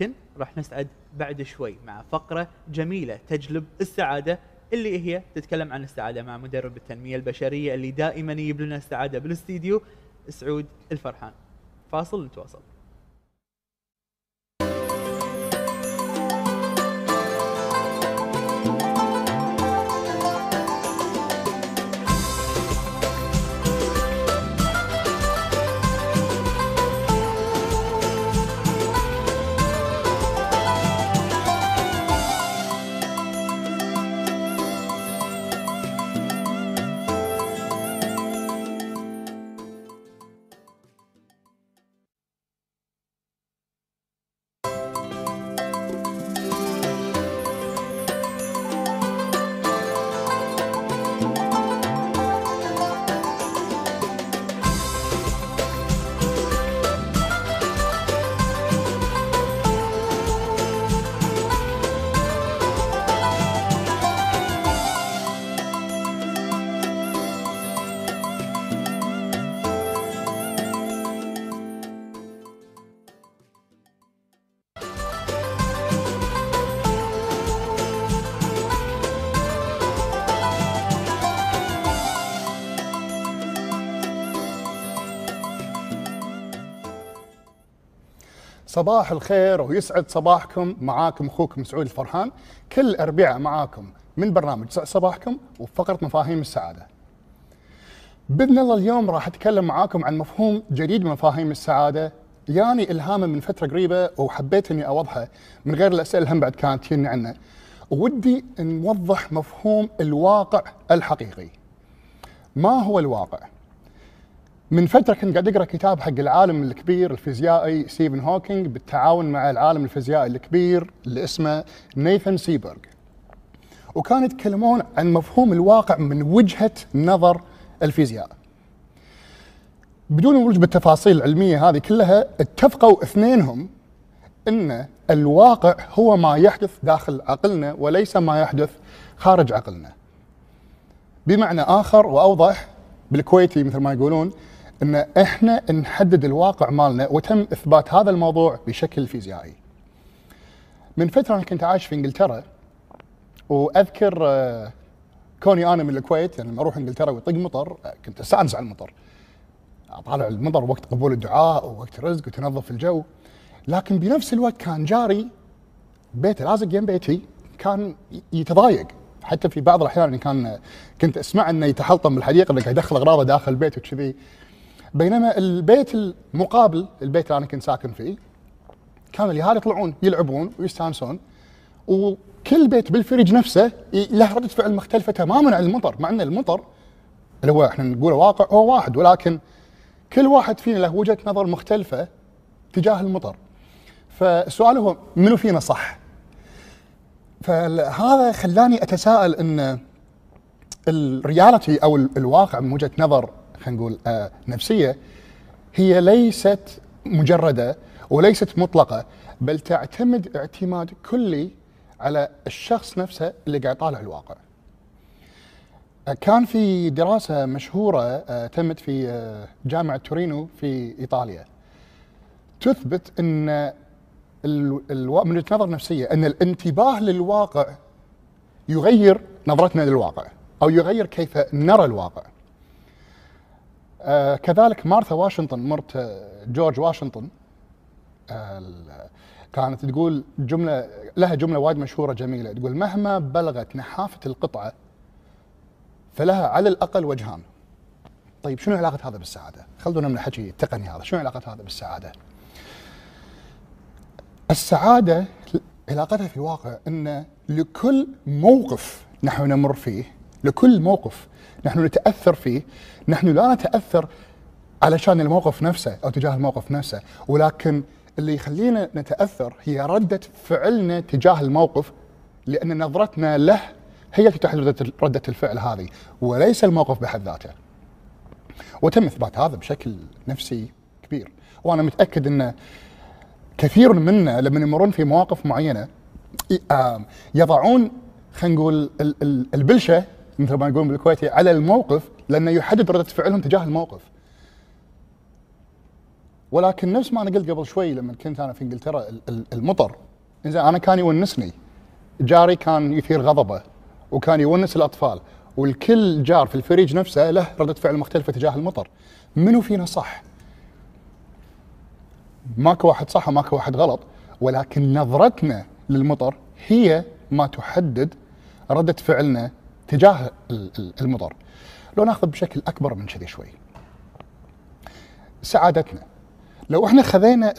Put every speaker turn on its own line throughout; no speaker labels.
ولكن راح نسعد بعد شوي مع فقرة جميلة تجلب السعادة اللي هي تتكلم عن السعادة مع مدرب التنمية البشرية اللي دائما يجيب لنا السعادة بالاستديو سعود الفرحان. فاصل نتواصل.
صباح الخير ويسعد صباحكم معاكم أخوكم سعود الفرحان كل اربعاء معاكم من برنامج صباحكم وفقرة مفاهيم السعادة. بإذن الله اليوم راح أتكلم معاكم عن مفهوم جديد من مفاهيم السعادة يعني إلهامه من فترة قريبة وحبيت إني أوضحه من غير الأسئلة هم بعد كانت تجيني عنه. ودي نوضح مفهوم الواقع الحقيقي. ما هو الواقع؟ من فترة كنت قاعد أقرأ كتاب حق العالم الكبير الفيزيائي ستيفن هوكينج بالتعاون مع العالم الفيزيائي الكبير اللي اسمه نيثان سيبرغ. وكانوا يتكلمون عن مفهوم الواقع من وجهة نظر الفيزياء. بدون الولوج بالتفاصيل العلمية هذه كلها اتفقوا اثنينهم إن الواقع هو ما يحدث داخل عقلنا وليس ما يحدث خارج عقلنا. بمعنى آخر وأوضح بالكويتي مثل ما يقولون إن إحنا نحدد الواقع مالنا وتم إثبات هذا الموضوع بشكل فيزيائي. من فترة أنا كنت عايش في إنجلترا وأذكر آه، كوني أنا من الكويت يعني لما أروح إنجلترا ويطق مطر آه، كنت أستأنس على المطر. أطالع المطر وقت قبول الدعاء ووقت رزق وتنظف الجو لكن بنفس الوقت كان جاري بيته لازق جنب بيتي كان يتضايق حتى في بعض الأحيان يعني كان كنت أسمع إنه يتحلطم بالحديقة إنه قاعد يدخل أغراضه داخل البيت وكذي بينما البيت المقابل البيت اللي أنا كنت ساكن فيه كانوا اليهال يطلعون يلعبون ويستانسون وكل بيت بالفريج نفسه له ردة فعل مختلفة تماما عن المطر مع أن المطر اللي هو إحنا نقول واقع هو واحد ولكن كل واحد فينا له وجهة نظر مختلفة تجاه المطر فالسؤال هو منو فينا صح؟ فهذا خلاني أتساءل إن الرياليتي أو ال- الواقع من وجهة نظر خلينا نقول آه نفسية هي ليست مجردة وليست مطلقة بل تعتمد اعتماد كلي على الشخص نفسه اللي قاعد يطالع الواقع. آه، كان في دراسة مشهورة آه، تمت في آه، جامعة تورينو في إيطاليا. تثبت إن من وجهة نظر نفسية إن الانتباه للواقع يغير نظرتنا للواقع أو يغير كيف نرى الواقع. آه كذلك مارثا واشنطن مرت آه، جورج واشنطن آه كانت تقول جملة لها جملة وايد مشهورة جميلة تقول مهما بلغت نحافة القطعة فلها على الأقل وجهان. طيب شنو علاقة هذا بالسعادة؟ خلونا من الحكي التقني هذا، شنو علاقة هذا بالسعادة؟ السعادة علاقتها في الواقع أن لكل موقف نحن نمر فيه لكل موقف نحن نتأثر فيه نحن لا نتأثر علشان الموقف نفسه أو تجاه الموقف نفسه ولكن اللي يخلينا نتأثر هي ردة فعلنا تجاه الموقف لأن نظرتنا له هي التي تحدد ردة الفعل هذه وليس الموقف بحد ذاته. وتم إثبات هذا بشكل نفسي كبير. وأنا متأكد أن كثير منا لما يمرون في مواقف معينة يضعون خلينا نقول ال- ال- البلشة مثل ما يقولون بالكويتي على الموقف لأنه يحدد ردة فعلهم تجاه الموقف. ولكن نفس ما أنا قلت قبل شوي لما كنت أنا في إنجلترا ال- ال- المطر. زين أنا كان يونسني. جاري كان يثير غضبه وكان يونس الأطفال. والكل جار في الفريج نفسه له ردة فعل مختلفة تجاه المطر. منو فينا صح؟ ماكو واحد صح وماكو واحد غلط. ولكن نظرتنا للمطر هي ما تحدد ردة فعلنا تجاه ال- ال- المطر لو ناخذ بشكل أكبر من كذي شوي. سعادتنا. لو إحنا خذينا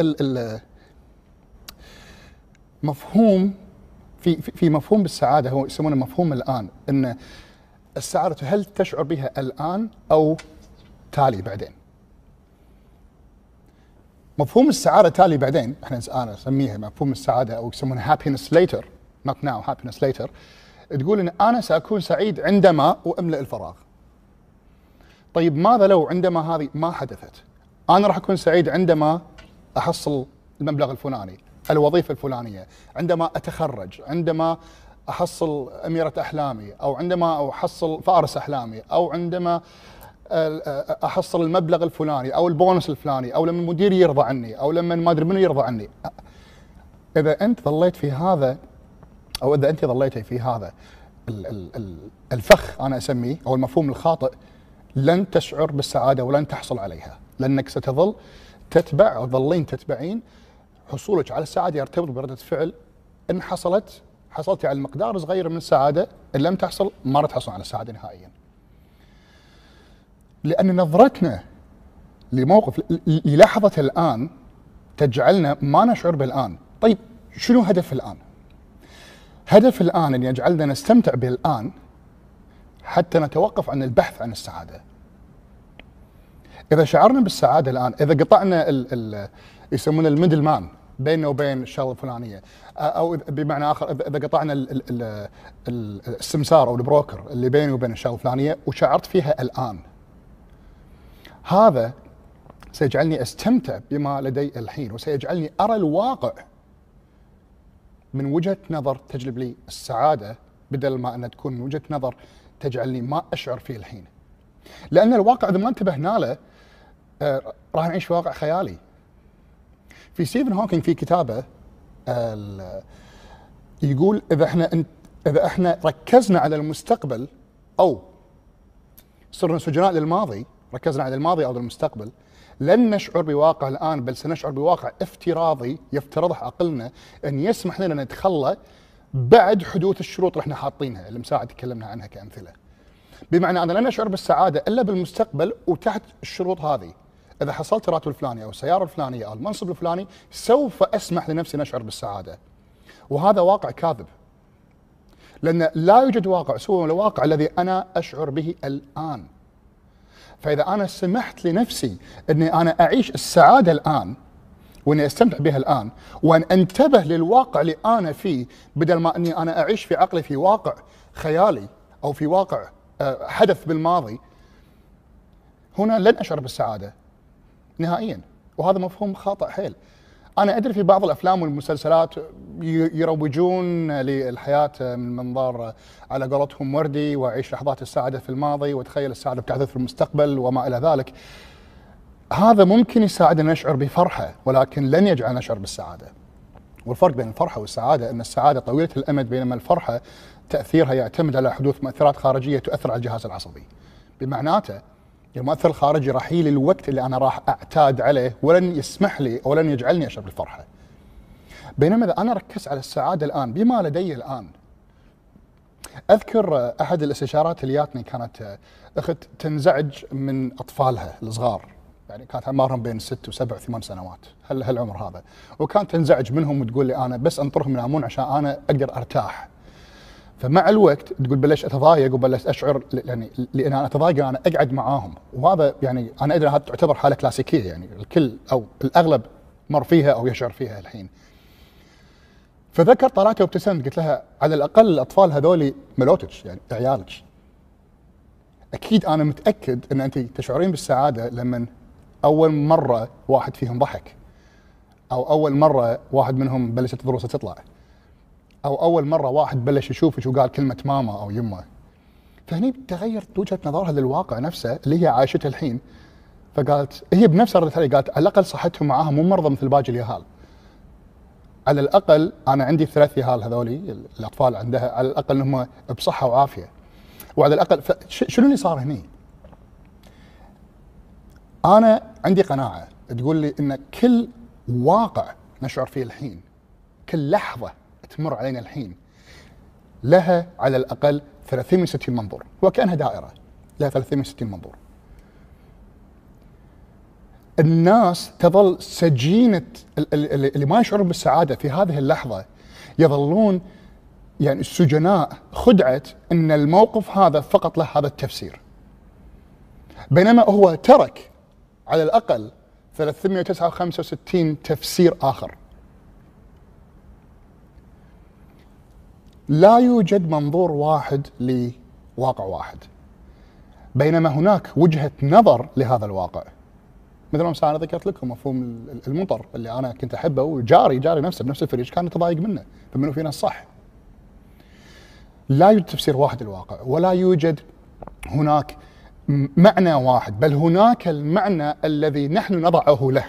مفهوم في في- مفهوم بالسعادة هو يسمونه مفهوم الآن إن السعادة هل تشعر بها الآن أو تالي بعدين؟ مفهوم السعادة تالي بعدين إحنا أنا اسميها مفهوم السعادة أو يسمونها هابينس later not now happiness later تقول إن أنا سأكون سعيد عندما واملا الفراغ. طيب ماذا لو عندما هذه ما حدثت؟ أنا راح أكون سعيد عندما أحصل المبلغ الفلاني الوظيفة الفلانية عندما أتخرج عندما أحصل أميرة أحلامي أو عندما أحصل فارس أحلامي أو عندما ال- أحصل المبلغ الفلاني أو البونس الفلاني أو لما المدير يرضى عني أو لما ما أدري منو يرضى عني. إذا أنت ظليت في هذا أو اذا أنت ظليتي في هذا ال- ال- ال- الفخ أنا أسميه أو المفهوم الخاطئ لن تشعر بالسعادة ولن تحصل عليها لأنك ستظل تتبع أو تظلين تتبعين حصولك على السعادة يرتبط بردة فعل إن حصلت حصلت على المقدار صغير من السعادة إن لم تحصل ما راح تحصل على السعادة نهائيا. لأن نظرتنا لموقف للحظة الآن تجعلنا ما نشعر بالآن، طيب شنو هدف الآن؟ هدف الآن ان يجعلنا نستمتع بالان حتى نتوقف عن البحث عن السعادة. إذا شعرنا بالسعادة الآن، إذا قطعنا ال ال يسمونه ال middle man بيننا وبين الشغلة الفلانية أو إذا- بمعنى آخر إذا- إذا قطعنا ال ال السمسار أو ال broker اللي بيني وبين الشغلة الفلانية وشعرت فيها الآن. هذا سيجعلني أستمتع بما لدي الحين وسيجعلني أرى الواقع من وجهة نظر تجلب لي السعادة بدل ما أنها تكون من وجهة نظر تجعلني ما أشعر فيه الحين. لأن الواقع إذا ما انتبهنا له آه، راح نعيش في واقع خيالي. في ستيفن هوكينج في كتابه يقول إذا إحنا انت إذا إحنا ركزنا على المستقبل أو صرنا سجناء للماضي ركزنا على الماضي أو المستقبل لن نشعر بواقع الآن بل سنشعر بواقع افتراضي يفترضه عقلنا أن يسمح لنا نتخلى بعد حدوث الشروط اللي إحنا حاطينها اللي مساعد تكلمنا عنها كأمثلة. بمعنى أنا لن اشعر بالسعادة إلا بالمستقبل وتحت الشروط هذه. إذا حصلت الراتب الفلاني أو السيارة الفلانية أو المنصب الفلاني سوف أسمح لنفسي أن أشعر بالسعادة. وهذا واقع كاذب. لأن لا يوجد واقع سوى الواقع الذي أنا أشعر به الآن. فإذا أنا سمحت لنفسي إني أنا أعيش السعادة الآن وإني أستمتع بها الآن وأن أنتبه للواقع اللي أنا فيه بدل ما إني أنا أعيش في عقلي في واقع خيالي أو في واقع آه، حدث بالماضي هنا لن أشعر بالسعادة نهائيا. وهذا مفهوم خاطئ حيل. أنا أدري في بعض الأفلام والمسلسلات يروجون للحياة من منظار على قولتهم وردي وأعيش لحظات السعادة في الماضي وأتخيل السعادة بتحدث في المستقبل وما إلى ذلك. هذا ممكن يساعدنا نشعر بفرحة ولكن لن يجعلنا نشعر بالسعادة. والفرق بين الفرحة والسعادة أن السعادة طويلة الأمد بينما الفرحة تأثيرها يعتمد على حدوث مؤثرات خارجية تؤثر على الجهاز العصبي. بمعناته المؤثر الخارجي راح يجي الوقت اللي أنا راح أعتاد عليه ولن يسمح لي ولن يجعلني اشعر بالفرحه. بينما إذا أنا ركزت على السعادة الآن بما لدي الآن أذكر أحد الاستشارات اللي جاتني كانت أخت تنزعج من أطفالها الصغار. يعني كانت أعمارهم بين ست وسبع وثمان سنوات هل هالعمر هذا. وكانت تنزعج منهم وتقول لي أنا بس أنطرهم ينامون عشان أنا أقدر أرتاح. فمع الوقت تقول بلش أتضايق وبلش أشعر يعني لأن أنا أتضايق أنا أقعد معاهم وهذا يعني أنا أدري هذا تعتبر حالة كلاسيكية يعني الكل أو الأغلب مر فيها أو يشعر فيها الحين. فذكر طلعت وابتسمت قلت لها على الأقل الأطفال هذول ملوتك يعني عيالك. أكيد أنا متأكد إن انت تشعرين بالسعادة لما أول مرة واحد فيهم ضحك. أو أول مرة واحد منهم بلشت ضروسه تطلع. أو أول مرة واحد بلش يشوفك وقال كلمة ماما أو يمه. فهني تغيرت وجهة نظرها للواقع نفسه اللي هي عايشته الحين. فقالت هي بنفسها ردت علي قالت على الأقل صحتهم معاها مو مرضى مثل باقي اليهال. على الأقل أنا عندي ثلاث يهال هذولي الأطفال عندها على الأقل هم بصحة وعافية. وعلى الأقل شنو اللي صار هني؟ أنا عندي قناعة تقول لي إن كل واقع نشعر فيه الحين كل لحظة تمر علينا الحين. لها على الأقل 360 منظور وكأنها دائرة لها 360 منظور. الناس تظل سجينة ال- ال- ال- اللي ما يشعرون بالسعادة في هذه اللحظة يظلون يعني السجناء خدعه إن الموقف هذا فقط له هذا التفسير. بينما هو ترك على الأقل 365 تفسير آخر. لا يوجد منظور واحد لواقع واحد. بينما هناك وجهة نظر لهذا الواقع. مثل ما أنا ذكرت لكم مفهوم ال- المطر اللي أنا كنت أحبه وجاري جاري نفسه بنفس الفريج كان يتضايق منه فمنه فينا الصح. لا يوجد تفسير واحد للواقع ولا يوجد هناك معنى واحد بل هناك المعنى الذي نحن نضعه له.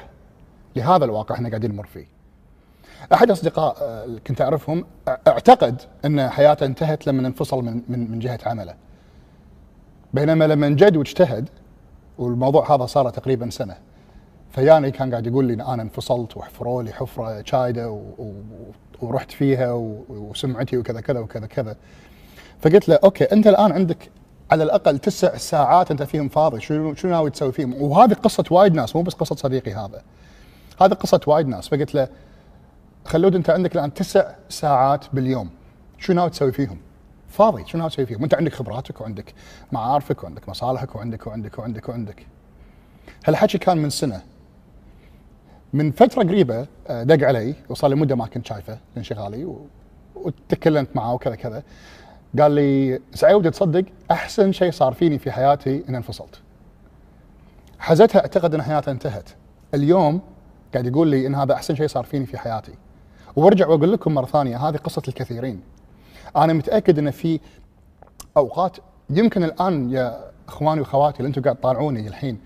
لهذا الواقع إحنا قاعدين نمر فيه. أحد أصدقاء آه، كنت أعرفهم أعتقد أن حياته انتهت لما انفصل من من من جهة عمله. بينما لما جد واجتهد والموضوع هذا صار تقريبا سنة. فياني كان قاعد يقول لي أنا انفصلت وحفروا لي حفرة شايدة ورحت فيها وسمعتي وكذا كذا وكذا كذا. فقلت له أوكي أنت الآن عندك على الأقل تسع ساعات أنت فيهم فاضي شنو شنو ناوي تسوي فيهم؟ وهذه قصة وايد ناس مو بس قصة صديقي هذا. هذه قصة وايد ناس. فقلت له خلود انت عندك الآن تسع ساعات باليوم شو ناوي تسوي فيهم؟ فاضي شو ناوي تسوي فيهم؟ انت عندك خبراتك وعندك معارفك وعندك مصالحك وعندك وعندك وعندك وعندك. هالحكي كان من سنة. من فترة قريبة آه، دق علي وصار لي مدة ما كنت شايفه لانشغالي و- وتكلمت معه وكذا كذا. قال لي سعيد تصدق أحسن شيء صار فيني في حياتي إن انفصلت. حزتها أعتقد إن حياته انتهت. اليوم قاعد يقول لي إن هذا أحسن شيء صار فيني في حياتي. وارجع وأقول لكم مرة ثانية هذه قصة الكثيرين. أنا متأكد إن في أوقات يمكن الآن يا إخواني وأخواتي اللي أنتم قاعد تطالعوني الحين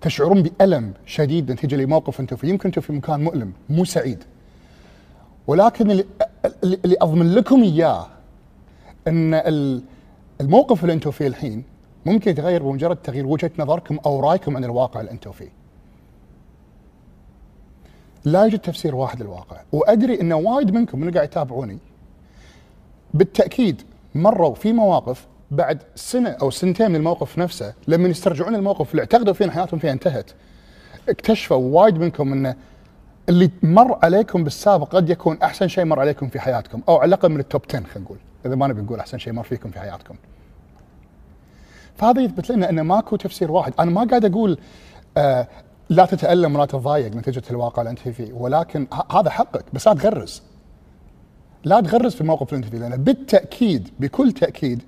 تشعرون بألم شديد نتيجه لموقف أنتم فيه، يمكن أنتم في مكان مؤلم مو سعيد. ولكن اللي, اللي أضمن لكم إياه إن ال- الموقف اللي أنتم فيه الحين ممكن يتغير بمجرد تغيير وجهة نظركم أو رأيكم عن الواقع اللي أنتم فيه. لا يوجد تفسير واحد للواقع، وأدري إن وايد منكم اللي قاعد يتابعوني بالتأكيد مروا في مواقف بعد سنة أو سنتين من الموقف نفسه لما يسترجعون الموقف اللي اعتقدوا فيه إن حياتهم فيها انتهت اكتشفوا وايد منكم انه اللي مر عليكم بالسابق قد يكون أحسن شيء مر عليكم في حياتكم أو على الأقل من التوب 10 خلينا نقول إذا ما نبي نقول أحسن شيء مر فيكم في حياتكم. فهذا يثبت لنا انه ماكو تفسير واحد، أنا ما قاعد أقول آه لا تتألم ولا تتضايق نتيجة الواقع اللي انت فيه ولكن هذا حقك بس لا تغرز. لا تغرز في الموقف اللي انت فيه لأنه بالتأكيد بكل تأكيد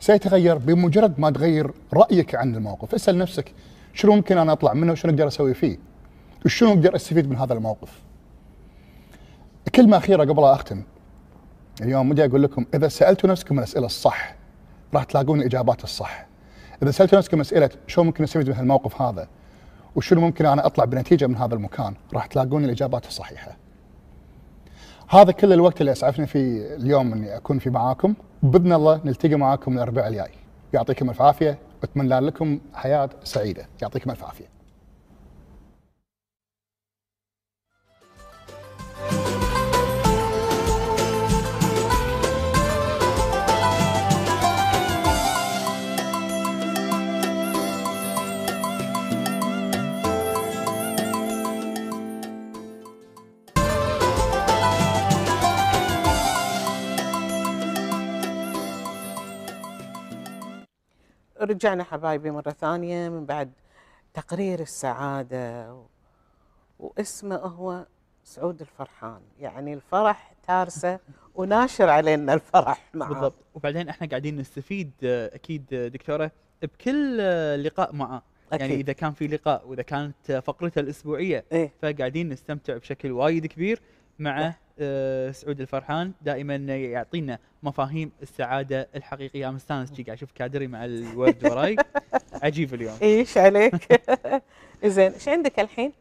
سيتغير بمجرد ما تغير رأيك عن الموقف، اسأل نفسك شنو ممكن أنا أطلع منه وشنو أقدر أسوي فيه؟ وشنو أقدر أستفيد من هذا الموقف؟ كلمة أخيرة قبل أختم. اليوم ودي أقول لكم إذا سألتوا نفسكم الأسئلة الصح راح تلاقون الاجابات الصح. إذا سألتوا نفسكم أسئلة شو ممكن أستفيد من هالموقف هذا؟ وشنو ممكن أنا أطلع بنتيجة من هذا المكان؟ راح تلاقون الإجابات الصحيحة. هذا كل الوقت اللي أسعفني فيه اليوم إني أكون في معاكم. بإذن الله نلتقي معاكم الأربعاء الجاي. يعطيكم الف عافية. واتمنى لكم حياة سعيدة. يعطيكم الف عافية.
رجعنا حبايبي مرة ثانية من بعد تقرير السعادة. واسمه هو سعود الفرحان. يعني الفرح تارسة وناشر علينا الفرح معاه
بالضبط. وبعدين إحنا قاعدين نستفيد أكيد دكتورة بكل لقاء معه. يعني
أكيد.
إذا كان في لقاء وإذا كانت فقرته الأسبوعية
إيه.
فقاعدين نستمتع بشكل وايد كبير مع سعود الفرحان دائما يعطينا مفاهيم السعادة الحقيقية. مستانس قاعد أشوف كادري مع الورد وراي. عجيب اليوم.
إيش عليك؟ زين إيش عندك الحين؟